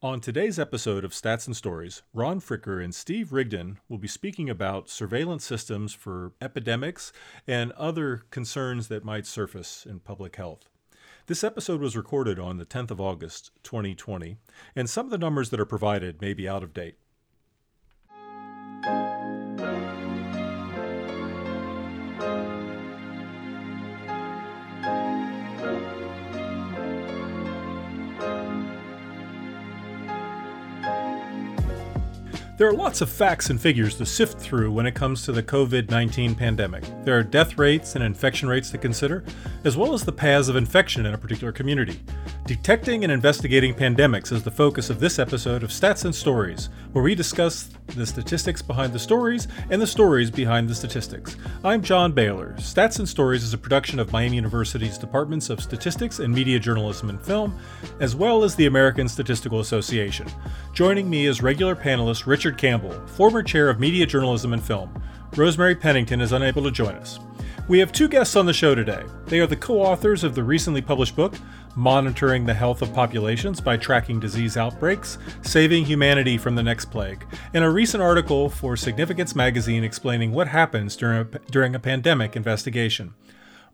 On today's episode of Stats and Stories, Ron Fricker and Steve Rigdon will be speaking about surveillance systems for epidemics and other concerns that might surface in public health. This episode was recorded on the 10th of August, 2020, and some of the numbers that are provided may be out of date. There are lots of facts and figures to sift through when it comes to the COVID 19 pandemic. There are death rates and infection rates to consider, as well as the paths of infection in a particular community. Detecting and investigating pandemics is the focus of this episode of Stats and Stories, where we discuss the statistics behind the stories and the stories behind the statistics. I'm John Bailer. Stats and Stories is a production of Miami University's Departments of Statistics and Media Journalism and Film, as well as the American Statistical Association. Joining me is regular panelist Richard Campbell, former chair of Media Journalism and Film. Rosemary Pennington is unable to join us. We have two guests on the show today. They are the co authors of the recently published book, Monitoring the Health of Populations by Tracking Disease Outbreaks, Saving Humanity from the Next Plague, and a recent article for Significance magazine explaining what happens during a, during a pandemic investigation.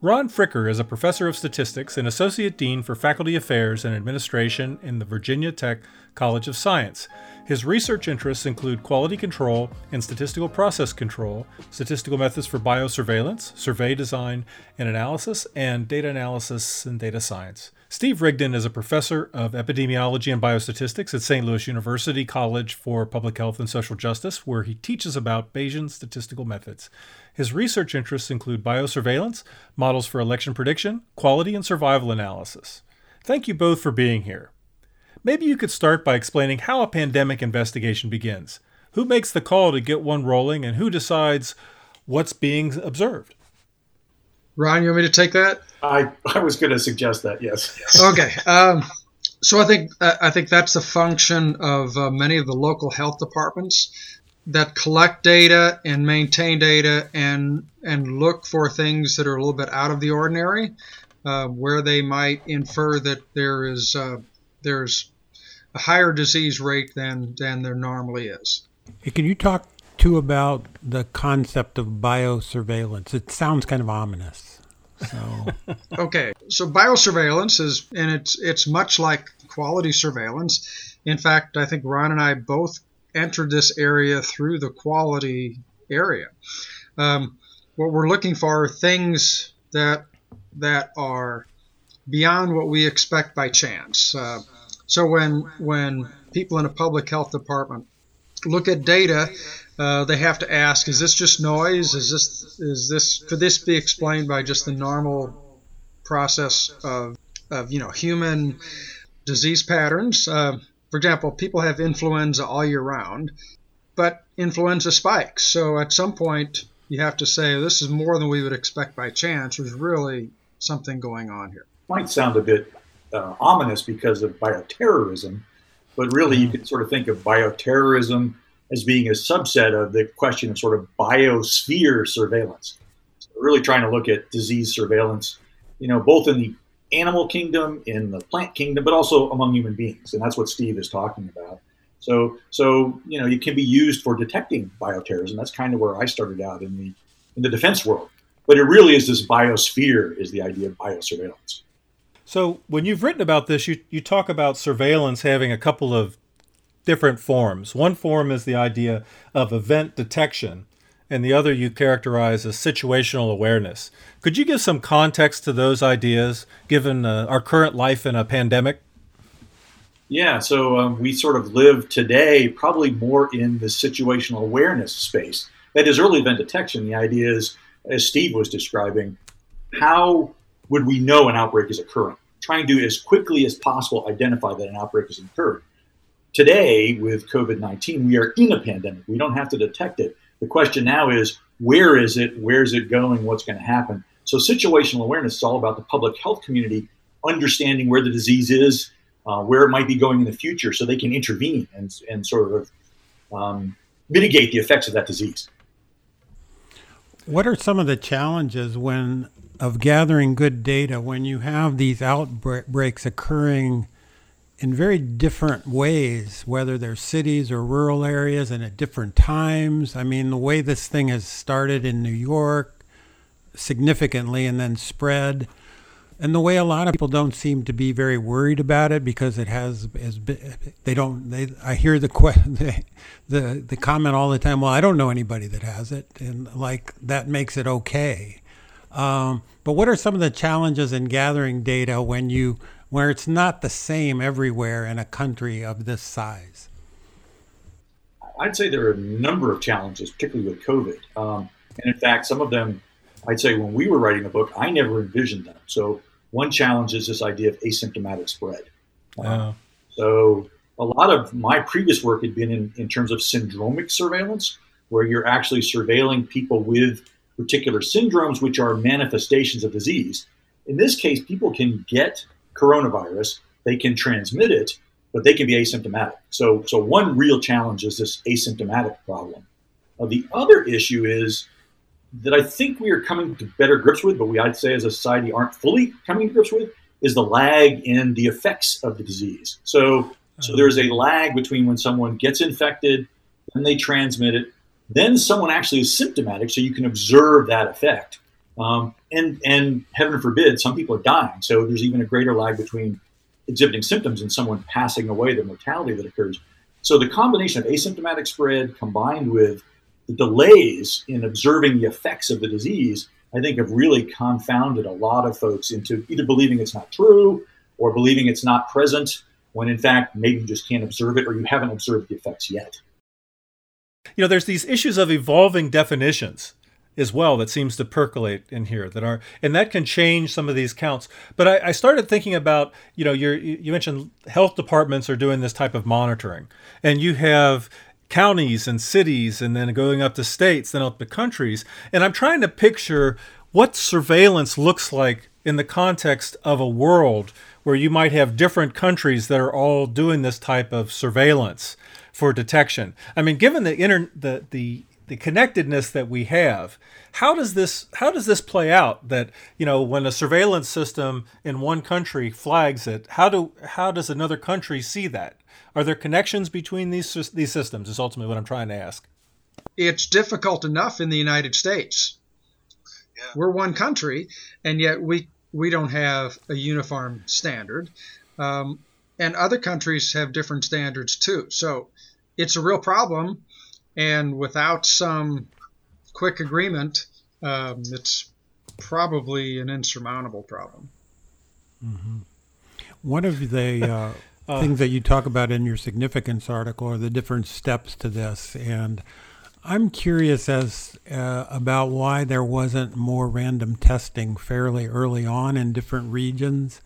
Ron Fricker is a professor of statistics and associate dean for faculty affairs and administration in the Virginia Tech College of Science. His research interests include quality control and statistical process control, statistical methods for biosurveillance, survey design and analysis, and data analysis and data science. Steve Rigdon is a professor of epidemiology and biostatistics at St. Louis University College for Public Health and Social Justice, where he teaches about Bayesian statistical methods. His research interests include biosurveillance, models for election prediction, quality and survival analysis. Thank you both for being here. Maybe you could start by explaining how a pandemic investigation begins. Who makes the call to get one rolling, and who decides what's being observed? Ron, you want me to take that? I, I was going to suggest that. Yes. okay. Um, so I think uh, I think that's a function of uh, many of the local health departments that collect data and maintain data and and look for things that are a little bit out of the ordinary, uh, where they might infer that there is uh, there's a higher disease rate than than there normally is. Hey, Can you talk to about the concept of biosurveillance? It sounds kind of ominous. So okay, so biosurveillance is and it's it's much like quality surveillance. In fact, I think Ron and I both entered this area through the quality area. Um, what we're looking for are things that that are beyond what we expect by chance. Uh, so when when people in a public health department look at data, uh, they have to ask: Is this just noise? Is this is this could this be explained by just the normal process of of you know human disease patterns? Uh, for example, people have influenza all year round, but influenza spikes. So at some point, you have to say this is more than we would expect by chance. There's really something going on here. Might sound a bit uh, ominous because of bioterrorism, but really you mm-hmm. can sort of think of bioterrorism as being a subset of the question of sort of biosphere surveillance. So really trying to look at disease surveillance, you know, both in the animal kingdom, in the plant kingdom, but also among human beings, and that's what Steve is talking about. So, so you know, it can be used for detecting bioterrorism. That's kind of where I started out in the in the defense world. But it really is this biosphere is the idea of biosurveillance. So when you've written about this, you, you talk about surveillance having a couple of different forms. One form is the idea of event detection, and the other you characterize as situational awareness. Could you give some context to those ideas, given uh, our current life in a pandemic? Yeah, so um, we sort of live today probably more in the situational awareness space. That is early event detection. The idea is, as Steve was describing, how would we know an outbreak is occurring? Trying to, as quickly as possible, identify that an outbreak has occurred. Today, with COVID 19, we are in a pandemic. We don't have to detect it. The question now is where is it? Where's it going? What's going to happen? So, situational awareness is all about the public health community understanding where the disease is, uh, where it might be going in the future, so they can intervene and, and sort of um, mitigate the effects of that disease. What are some of the challenges when of gathering good data when you have these outbreaks occurring in very different ways, whether they're cities or rural areas and at different times. I mean, the way this thing has started in New York significantly and then spread and the way a lot of people don't seem to be very worried about it because it has is they don't they I hear the the, the the comment all the time well I don't know anybody that has it and like that makes it okay um, but what are some of the challenges in gathering data when you where it's not the same everywhere in a country of this size I'd say there are a number of challenges particularly with COVID um, and in fact some of them I'd say when we were writing the book, I never envisioned them. So one challenge is this idea of asymptomatic spread. Uh, so a lot of my previous work had been in, in terms of syndromic surveillance, where you're actually surveilling people with particular syndromes, which are manifestations of disease. In this case, people can get coronavirus, they can transmit it, but they can be asymptomatic. So, so one real challenge is this asymptomatic problem. Uh, the other issue is that I think we are coming to better grips with, but we, I'd say, as a society, aren't fully coming to grips with, is the lag in the effects of the disease. So, so uh-huh. there's a lag between when someone gets infected, then they transmit it, then someone actually is symptomatic, so you can observe that effect. Um, and and heaven forbid, some people are dying. So there's even a greater lag between exhibiting symptoms and someone passing away, the mortality that occurs. So the combination of asymptomatic spread combined with the delays in observing the effects of the disease, I think, have really confounded a lot of folks into either believing it's not true or believing it's not present when in fact maybe you just can't observe it or you haven't observed the effects yet. You know, there's these issues of evolving definitions as well that seems to percolate in here that are and that can change some of these counts. But i, I started thinking about you know you mentioned health departments are doing this type of monitoring. And you have counties and cities and then going up to states, then up to countries. And I'm trying to picture what surveillance looks like in the context of a world where you might have different countries that are all doing this type of surveillance for detection. I mean, given the inter- the the the connectedness that we have, how does this how does this play out? That you know, when a surveillance system in one country flags it, how do how does another country see that? Are there connections between these these systems? Is ultimately what I'm trying to ask. It's difficult enough in the United States. Yeah. We're one country, and yet we we don't have a uniform standard, um, and other countries have different standards too. So it's a real problem, and without some quick agreement, um, it's probably an insurmountable problem. Mm-hmm. One of the uh, uh, things that you talk about in your significance article are the different steps to this, and I'm curious as uh, about why there wasn't more random testing fairly early on in different regions,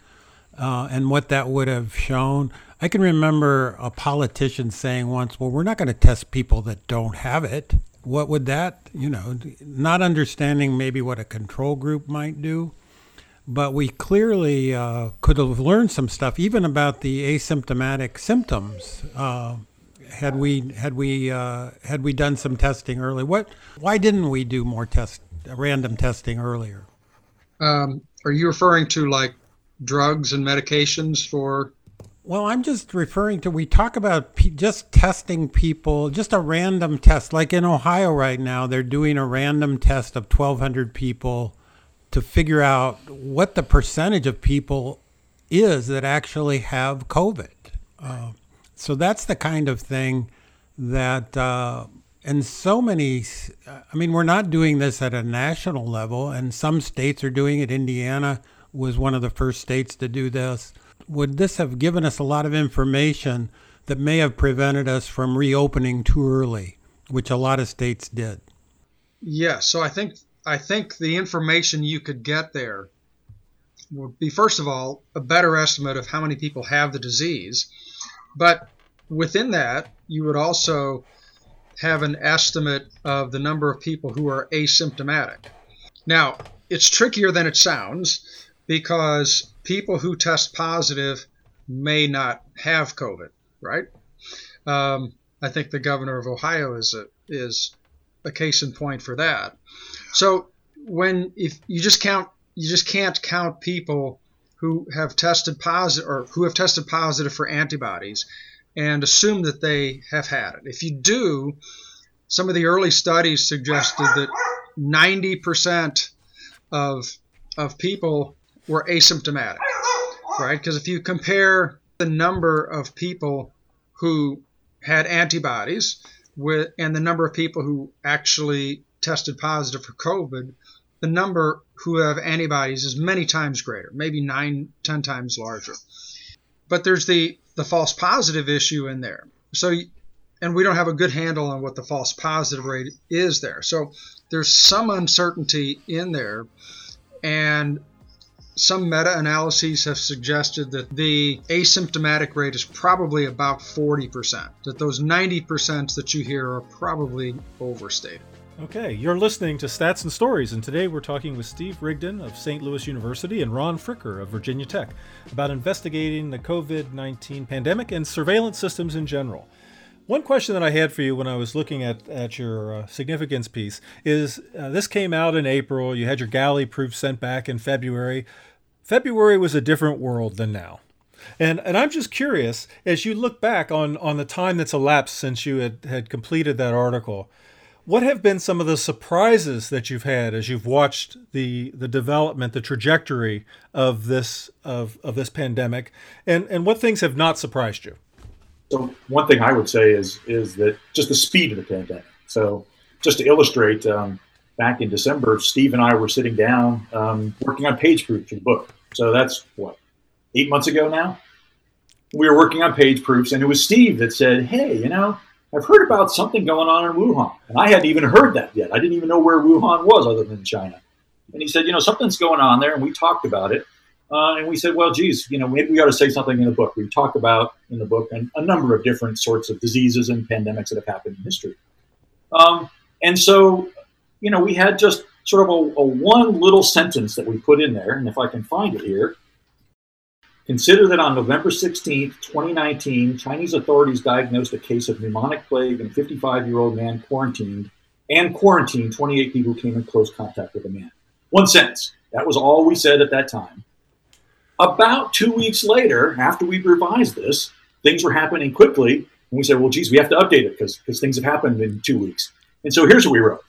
uh, and what that would have shown. I can remember a politician saying once, "Well, we're not going to test people that don't have it." What would that, you know, not understanding maybe what a control group might do? but we clearly uh, could have learned some stuff, even about the asymptomatic symptoms. Uh, had we had we uh, had we done some testing early? What? Why didn't we do more test random testing earlier? Um, are you referring to like drugs and medications for? Well, I'm just referring to we talk about just testing people, just a random test. Like in Ohio right now, they're doing a random test of 1,200 people to figure out what the percentage of people is that actually have COVID. Uh, so that's the kind of thing that, uh, and so many, I mean, we're not doing this at a national level, and some states are doing it. Indiana was one of the first states to do this. Would this have given us a lot of information that may have prevented us from reopening too early, which a lot of states did? Yeah, so I think I think the information you could get there would be, first of all, a better estimate of how many people have the disease. But within that, you would also have an estimate of the number of people who are asymptomatic. Now, it's trickier than it sounds because people who test positive may not have COVID, right? Um, I think the governor of Ohio is a, is a case in point for that. So when if you just count, you just can't count people who have tested positive or who have tested positive for antibodies and assume that they have had it. If you do, some of the early studies suggested that 90% of of people were asymptomatic, right? Because if you compare the number of people who had antibodies with and the number of people who actually tested positive for COVID, the number who have antibodies is many times greater, maybe nine, ten times larger. But there's the the false positive issue in there. So, and we don't have a good handle on what the false positive rate is there. So there's some uncertainty in there, and some meta analyses have suggested that the asymptomatic rate is probably about 40%, that those 90% that you hear are probably overstated. Okay, you're listening to Stats and Stories, and today we're talking with Steve Rigdon of St. Louis University and Ron Fricker of Virginia Tech about investigating the COVID 19 pandemic and surveillance systems in general. One question that I had for you when I was looking at, at your uh, significance piece is uh, this came out in April. You had your galley proof sent back in February. February was a different world than now. And, and I'm just curious, as you look back on, on the time that's elapsed since you had, had completed that article, what have been some of the surprises that you've had as you've watched the the development, the trajectory of this of, of this pandemic, and and what things have not surprised you? So one thing I would say is is that just the speed of the pandemic. So just to illustrate, um, back in December, Steve and I were sitting down um, working on page proofs for the book. So that's what eight months ago now. We were working on page proofs, and it was Steve that said, "Hey, you know." I've heard about something going on in Wuhan. And I hadn't even heard that yet. I didn't even know where Wuhan was other than China. And he said, you know, something's going on there. And we talked about it. Uh, and we said, well, geez, you know, maybe we ought to say something in the book. We talk about in the book and a number of different sorts of diseases and pandemics that have happened in history. Um, and so, you know, we had just sort of a, a one little sentence that we put in there. And if I can find it here, Consider that on November 16, 2019, Chinese authorities diagnosed a case of pneumonic plague in a 55 year old man quarantined and quarantined 28 people who came in close contact with the man. One sentence. That was all we said at that time. About two weeks later, after we revised this, things were happening quickly. And we said, well, geez, we have to update it because things have happened in two weeks. And so here's what we wrote.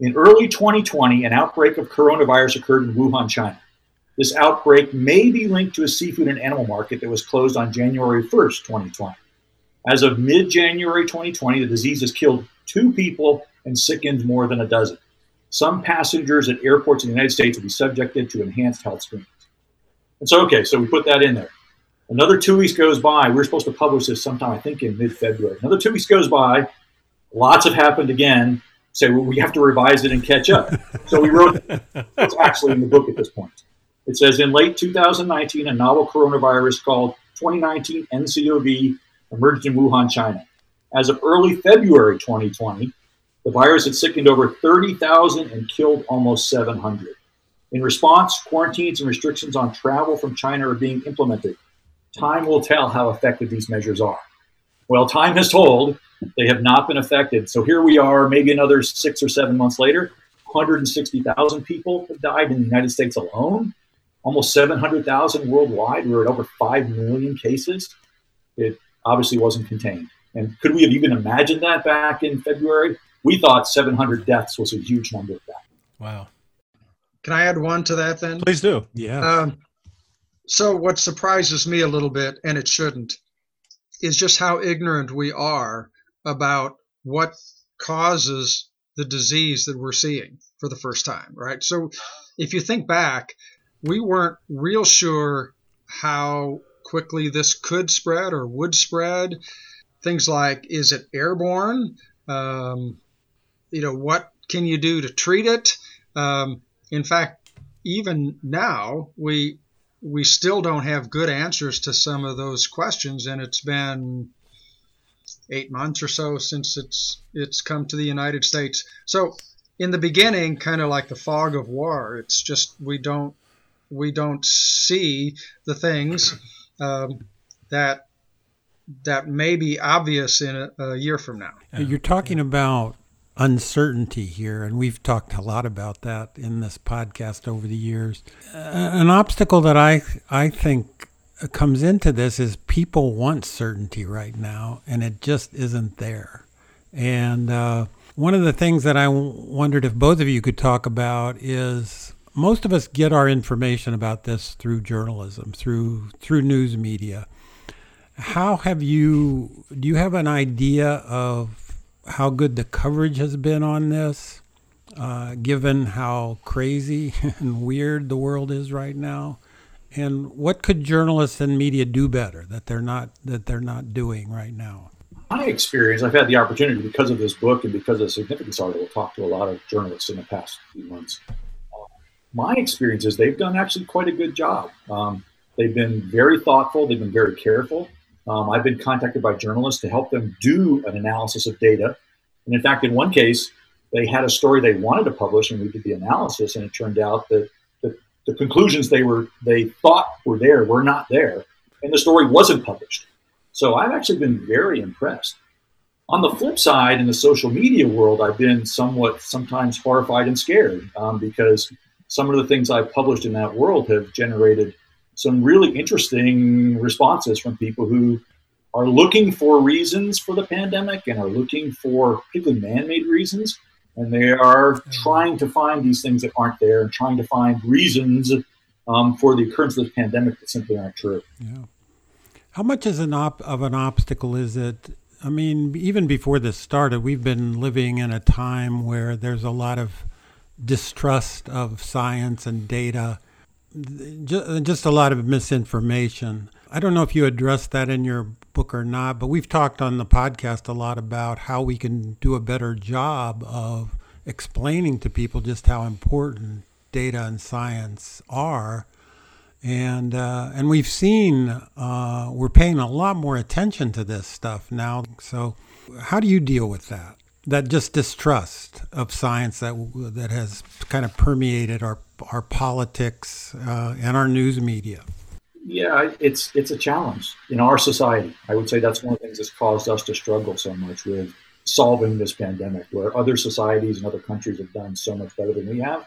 In early 2020, an outbreak of coronavirus occurred in Wuhan, China. This outbreak may be linked to a seafood and animal market that was closed on January 1st, 2020. As of mid January 2020, the disease has killed two people and sickened more than a dozen. Some passengers at airports in the United States will be subjected to enhanced health screenings. And so, okay, so we put that in there. Another two weeks goes by. We are supposed to publish this sometime, I think, in mid February. Another two weeks goes by. Lots have happened again. Say, well, we have to revise it and catch up. so we wrote it's actually in the book at this point. It says in late 2019, a novel coronavirus called 2019 NCOV emerged in Wuhan, China. As of early February 2020, the virus had sickened over 30,000 and killed almost 700. In response, quarantines and restrictions on travel from China are being implemented. Time will tell how effective these measures are. Well, time has told they have not been effective. So here we are, maybe another six or seven months later, 160,000 people have died in the United States alone almost 700,000 worldwide. We're at over 5 million cases. It obviously wasn't contained. And could we have even imagined that back in February? We thought 700 deaths was a huge number that. Wow. Can I add one to that then? Please do. Yeah. Um, so, what surprises me a little bit, and it shouldn't, is just how ignorant we are about what causes the disease that we're seeing for the first time, right? So, if you think back, we weren't real sure how quickly this could spread or would spread. Things like, is it airborne? Um, you know, what can you do to treat it? Um, in fact, even now, we we still don't have good answers to some of those questions, and it's been eight months or so since it's it's come to the United States. So in the beginning, kind of like the fog of war, it's just we don't we don't see the things um, that that may be obvious in a, a year from now. You're talking about uncertainty here, and we've talked a lot about that in this podcast over the years. Uh, an obstacle that I I think comes into this is people want certainty right now, and it just isn't there. And uh, one of the things that I wondered if both of you could talk about is most of us get our information about this through journalism, through through news media. How have you? Do you have an idea of how good the coverage has been on this, uh, given how crazy and weird the world is right now? And what could journalists and media do better that they're not that they're not doing right now? My experience, I've had the opportunity because of this book and because of the significance article, talk to a lot of journalists in the past few months. Uh, my experience is they've done actually quite a good job. Um, they've been very thoughtful. They've been very careful. Um, I've been contacted by journalists to help them do an analysis of data. And in fact, in one case, they had a story they wanted to publish, and we did the analysis, and it turned out that the conclusions they were they thought were there were not there, and the story wasn't published. So I've actually been very impressed. On the flip side, in the social media world, I've been somewhat sometimes horrified and scared um, because some of the things I've published in that world have generated some really interesting responses from people who are looking for reasons for the pandemic and are looking for particularly man-made reasons and they are trying to find these things that aren't there and trying to find reasons um, for the occurrence of this pandemic that simply aren't true. Yeah. How much is an op- of an obstacle is it? I mean, even before this started, we've been living in a time where there's a lot of distrust of science and data, just a lot of misinformation. I don't know if you addressed that in your book or not, but we've talked on the podcast a lot about how we can do a better job of explaining to people just how important data and science are. And uh, and we've seen uh, we're paying a lot more attention to this stuff now. So, how do you deal with that? That just distrust of science that that has kind of permeated our our politics uh, and our news media yeah, it's it's a challenge in our society. I would say that's one of the things that's caused us to struggle so much with solving this pandemic, where other societies and other countries have done so much better than we have,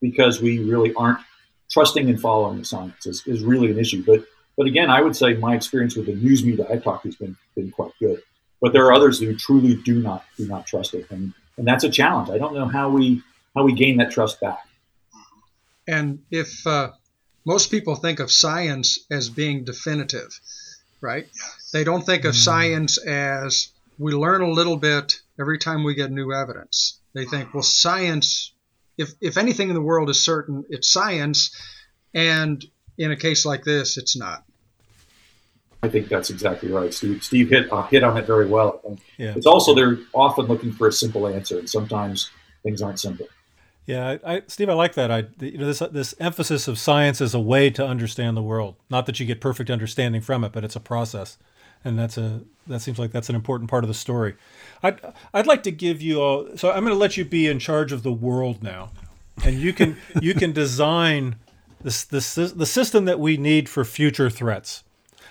because we really aren't trusting and following the science is, is really an issue. But but again, I would say my experience with the news media I've talked to has been been quite good. But there are others who truly do not do not trust it, and and that's a challenge. I don't know how we how we gain that trust back. And if uh, most people think of science as being definitive, right? They don't think of mm. science as we learn a little bit every time we get new evidence. They think, well, science, if, if anything in the world is certain, it's science. And in a case like this, it's not. I think that's exactly right. Steve, Steve hit uh, hit on it very well. Yeah. It's also they're often looking for a simple answer, and sometimes things aren't simple. Yeah, I, Steve, I like that. I, you know, this this emphasis of science as a way to understand the world. Not that you get perfect understanding from it, but it's a process, and that's a that seems like that's an important part of the story. I'd I'd like to give you all. So I'm going to let you be in charge of the world now, and you can you can design this this the system that we need for future threats.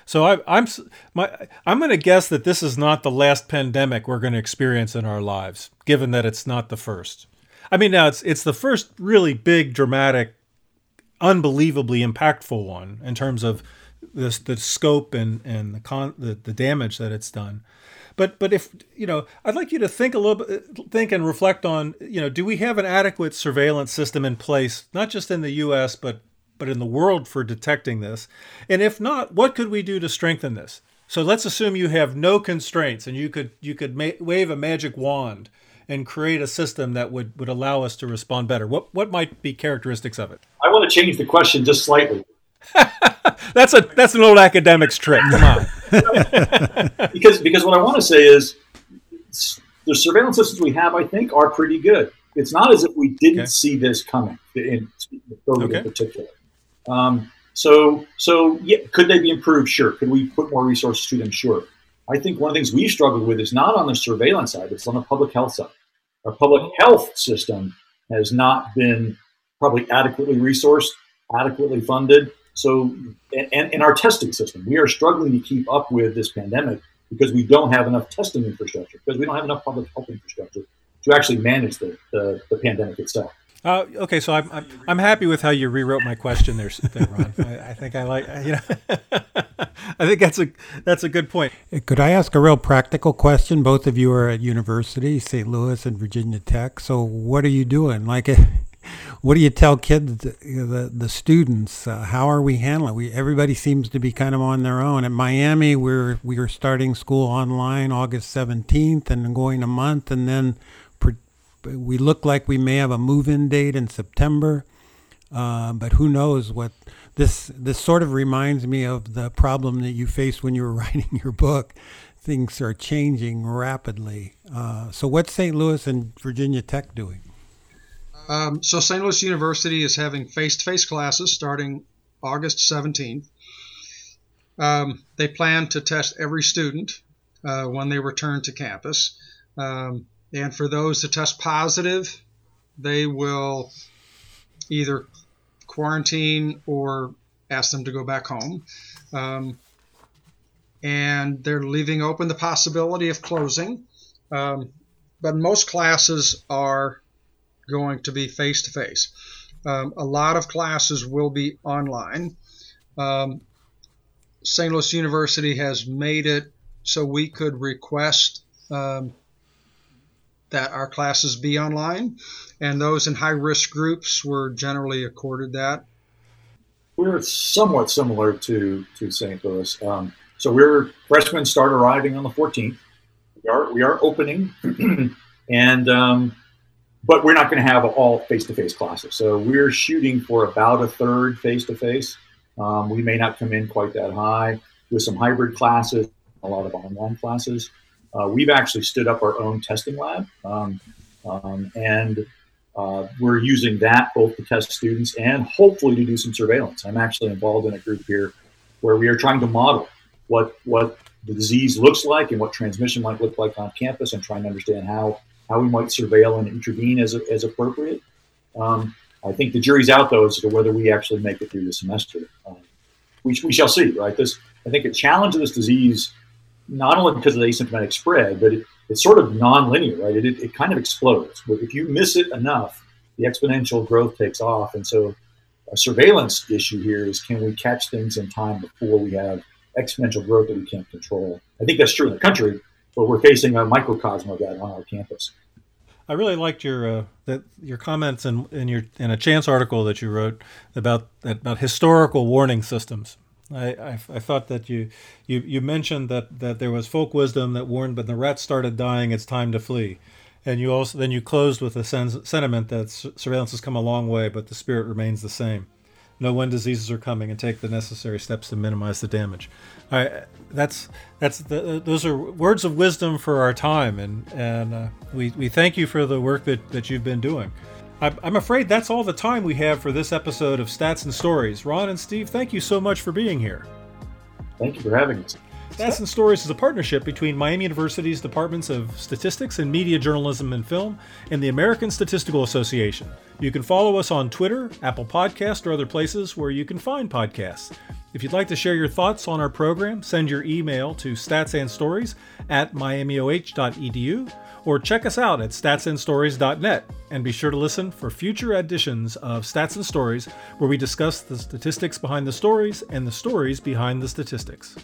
So I, I'm my I'm going to guess that this is not the last pandemic we're going to experience in our lives, given that it's not the first. I mean, now it's it's the first really big, dramatic, unbelievably impactful one in terms of the the scope and and the con the, the damage that it's done. But but if you know, I'd like you to think a little bit, think and reflect on you know, do we have an adequate surveillance system in place, not just in the U.S. but but in the world for detecting this? And if not, what could we do to strengthen this? So let's assume you have no constraints and you could you could ma- wave a magic wand and create a system that would, would allow us to respond better? What what might be characteristics of it? I want to change the question just slightly. that's a that's an old academic's trick. Come on. because because what I want to say is the surveillance systems we have, I think, are pretty good. It's not as if we didn't okay. see this coming in COVID okay. in particular. Um, so so yeah, could they be improved? Sure. Could we put more resources to them? Sure. I think one of the things we struggled with is not on the surveillance side, it's on the public health side. Our public health system has not been probably adequately resourced, adequately funded. So, and, in our testing system, we are struggling to keep up with this pandemic because we don't have enough testing infrastructure, because we don't have enough public health infrastructure to actually manage the, the, the pandemic itself. Uh, okay, so I'm, I'm, I'm happy with how you rewrote my question there, there Ron. I, I, think I like you know I think that's a that's a good point. Could I ask a real practical question? Both of you are at university, St. Louis and Virginia Tech. So what are you doing? Like, what do you tell kids, the the students? Uh, how are we handling? We everybody seems to be kind of on their own. At Miami, we're we are starting school online August seventeenth and going a month, and then we look like we may have a move-in date in September, uh, but who knows what this this sort of reminds me of the problem that you faced when you were writing your book. Things are changing rapidly. Uh, so, what's St. Louis and Virginia Tech doing? Um, so, St. Louis University is having face-to-face classes starting August 17th. Um, they plan to test every student uh, when they return to campus. Um, and for those that test positive, they will either quarantine or ask them to go back home. Um, and they're leaving open the possibility of closing. Um, but most classes are going to be face to face. A lot of classes will be online. Um, St. Louis University has made it so we could request um, that our classes be online, and those in high risk groups were generally accorded that. We're somewhat similar to, to St. Louis. Um, so we're freshmen start arriving on the 14th. We are we are opening, and um, but we're not going to have all face-to-face classes. So we're shooting for about a third face-to-face. Um, we may not come in quite that high with some hybrid classes, a lot of online classes. Uh, we've actually stood up our own testing lab, um, um, and uh, we're using that both to test students and hopefully to do some surveillance. I'm actually involved in a group here where we are trying to model what what the disease looks like and what transmission might look like on campus, and trying to understand how how we might surveil and intervene as as appropriate. Um, I think the jury's out though as to whether we actually make it through the semester. Um, we, we shall see, right? This I think a challenge of this disease not only because of the asymptomatic spread, but it, it's sort of nonlinear, right? It, it, kind of explodes. But if you miss it enough, the exponential growth takes off. And so, a surveillance issue here is can we catch things in time before we have exponential growth that we can't control? I think that's true in the country, but we're facing a microcosm of that on our campus. I really liked your uh, that your comments in, in your in a chance article that you wrote about about historical warning systems I, I, I, thought that you, you you mentioned that, that there was folk wisdom that warned when the rats started dying, it's time to flee, and you also then you closed with a sen- sentiment that surveillance has come a long way, but the spirit remains the same. Know when diseases are coming and take the necessary steps to minimize the damage. I, that's that's the, those are words of wisdom for our time, and and uh, we we thank you for the work that that you've been doing. I'm afraid that's all the time we have for this episode of Stats and Stories. Ron and Steve, thank you so much for being here. Thank you for having us. Stats and Stories is a partnership between Miami University's Departments of Statistics and Media Journalism and Film and the American Statistical Association. You can follow us on Twitter, Apple Podcast, or other places where you can find podcasts. If you'd like to share your thoughts on our program, send your email to statsandstories at miamioh.edu or check us out at statsandstories.net and be sure to listen for future editions of Stats and Stories where we discuss the statistics behind the stories and the stories behind the statistics.